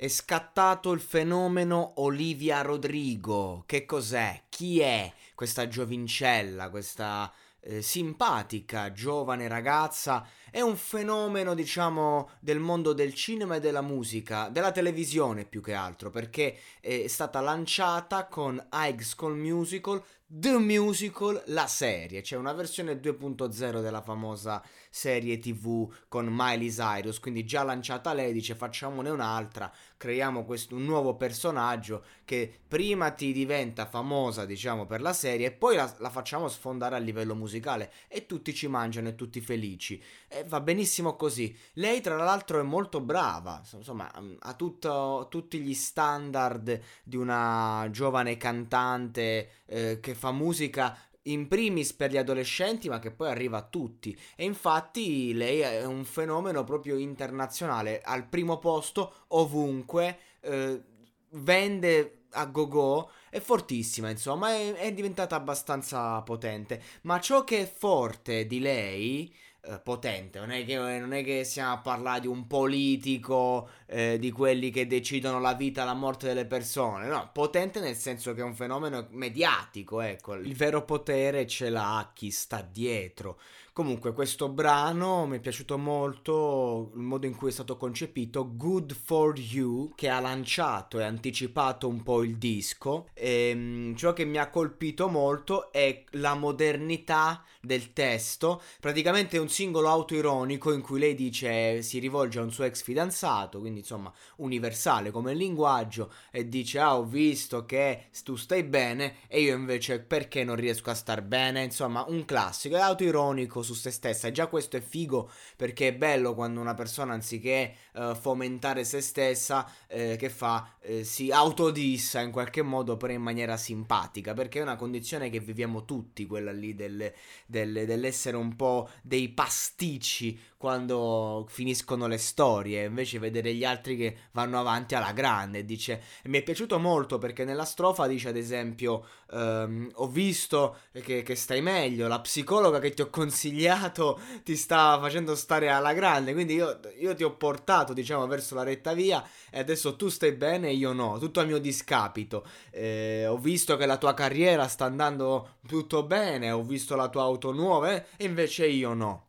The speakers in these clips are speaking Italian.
È scattato il fenomeno Olivia Rodrigo. Che cos'è? Chi è questa giovincella, questa eh, simpatica giovane ragazza? È un fenomeno, diciamo, del mondo del cinema e della musica, della televisione più che altro, perché è stata lanciata con High School Musical The Musical, la serie, c'è una versione 2.0 della famosa serie tv con Miley Cyrus, quindi già lanciata lei dice facciamone un'altra, creiamo questo, un nuovo personaggio che prima ti diventa famosa diciamo per la serie e poi la, la facciamo sfondare a livello musicale. E tutti ci mangiano e tutti felici. E va benissimo così. Lei tra l'altro è molto brava, insomma ha tutto, tutti gli standard di una giovane cantante eh, che fa musica in primis per gli adolescenti, ma che poi arriva a tutti. E infatti lei è un fenomeno proprio internazionale, al primo posto ovunque, eh, vende a go-go, è fortissima, insomma, è, è diventata abbastanza potente. Ma ciò che è forte di lei eh, potente, non è, che, non è, che, stiamo a parlare di un politico, eh, di quelli che decidono la vita e la morte delle persone, no, potente nel senso che è un fenomeno mediatico, ecco, il vero potere ce l'ha chi sta dietro. Comunque questo brano mi è piaciuto molto il modo in cui è stato concepito, Good for You, che ha lanciato e anticipato un po' il disco. E, ehm, ciò che mi ha colpito molto è la modernità del testo. Praticamente è un singolo autoironico in cui lei dice si rivolge a un suo ex fidanzato, quindi insomma universale come linguaggio, e dice ah ho visto che tu stai bene e io invece perché non riesco a star bene? Insomma un classico, è autoironico su se stessa. E già questo è figo perché è bello quando una persona anziché uh, fomentare se stessa, eh, che fa, eh, si autodissa in qualche modo, però in maniera simpatica. Perché è una condizione che viviamo tutti, quella lì del, del, dell'essere un po' dei pasticci quando finiscono le storie. Invece vedere gli altri che vanno avanti alla grande. Dice, mi è piaciuto molto perché nella strofa dice ad esempio, ehm, ho visto che, che stai meglio, la psicologa che ti ho consigliato ti sta facendo stare alla grande. Quindi io, io, ti ho portato, diciamo, verso la retta via e adesso tu stai bene e io no. Tutto a mio discapito. Eh, ho visto che la tua carriera sta andando tutto bene, ho visto la tua auto nuova eh, e invece io no.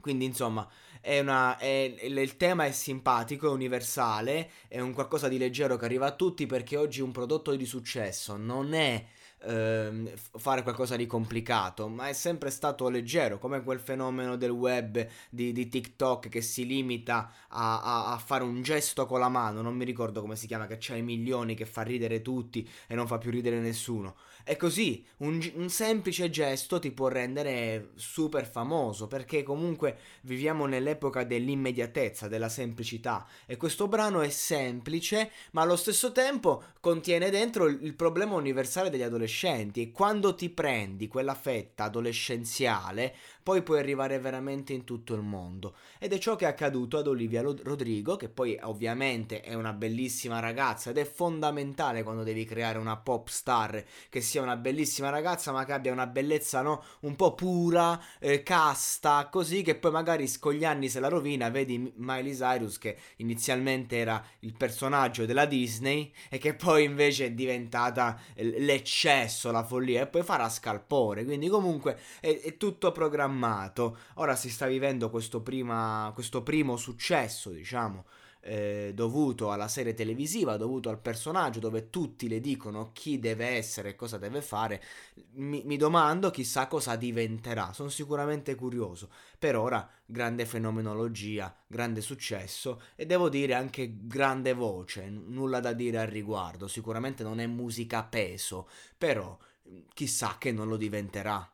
Quindi insomma, è una, è, il tema è simpatico, è universale, è un qualcosa di leggero che arriva a tutti perché oggi un prodotto di successo non è ehm, fare qualcosa di complicato, ma è sempre stato leggero, come quel fenomeno del web di, di TikTok che si limita a, a, a, fare un gesto con la mano, non mi ricordo come si chiama, che c'ha i milioni, che fa ridere tutti e non fa più ridere nessuno. È così, un, un, semplice gesto ti può rendere super famoso, perché comunque viviamo nell'epoca dell'immediatezza, della semplicità, e questo brano è semplice, ma allo stesso tempo contiene dentro il, il problema universale degli adolescenti, e quando ti prendi quella fetta adolescenziale, poi puoi arrivare veramente in tutto il mondo. Ed è ciò che è accaduto ad Olivia Rodrigo, che poi ovviamente è una bellissima ragazza ed è fondamentale quando devi creare una pop star che sia una bellissima ragazza ma che abbia una bellezza no? un po' pura, eh, casta, così che poi magari con gli anni se la rovina, vedi Miley Cyrus che inizialmente era il personaggio della Disney e che poi invece è diventata l'eccesso, la follia e poi farà scalpore, quindi comunque è, è tutto programmato. Ora si sta vivendo questo, prima, questo primo successo, diciamo, eh, dovuto alla serie televisiva, dovuto al personaggio, dove tutti le dicono chi deve essere e cosa deve fare. Mi, mi domando chissà cosa diventerà. Sono sicuramente curioso. Per ora, grande fenomenologia, grande successo e devo dire anche grande voce. Nulla da dire al riguardo. Sicuramente non è musica peso, però chissà che non lo diventerà.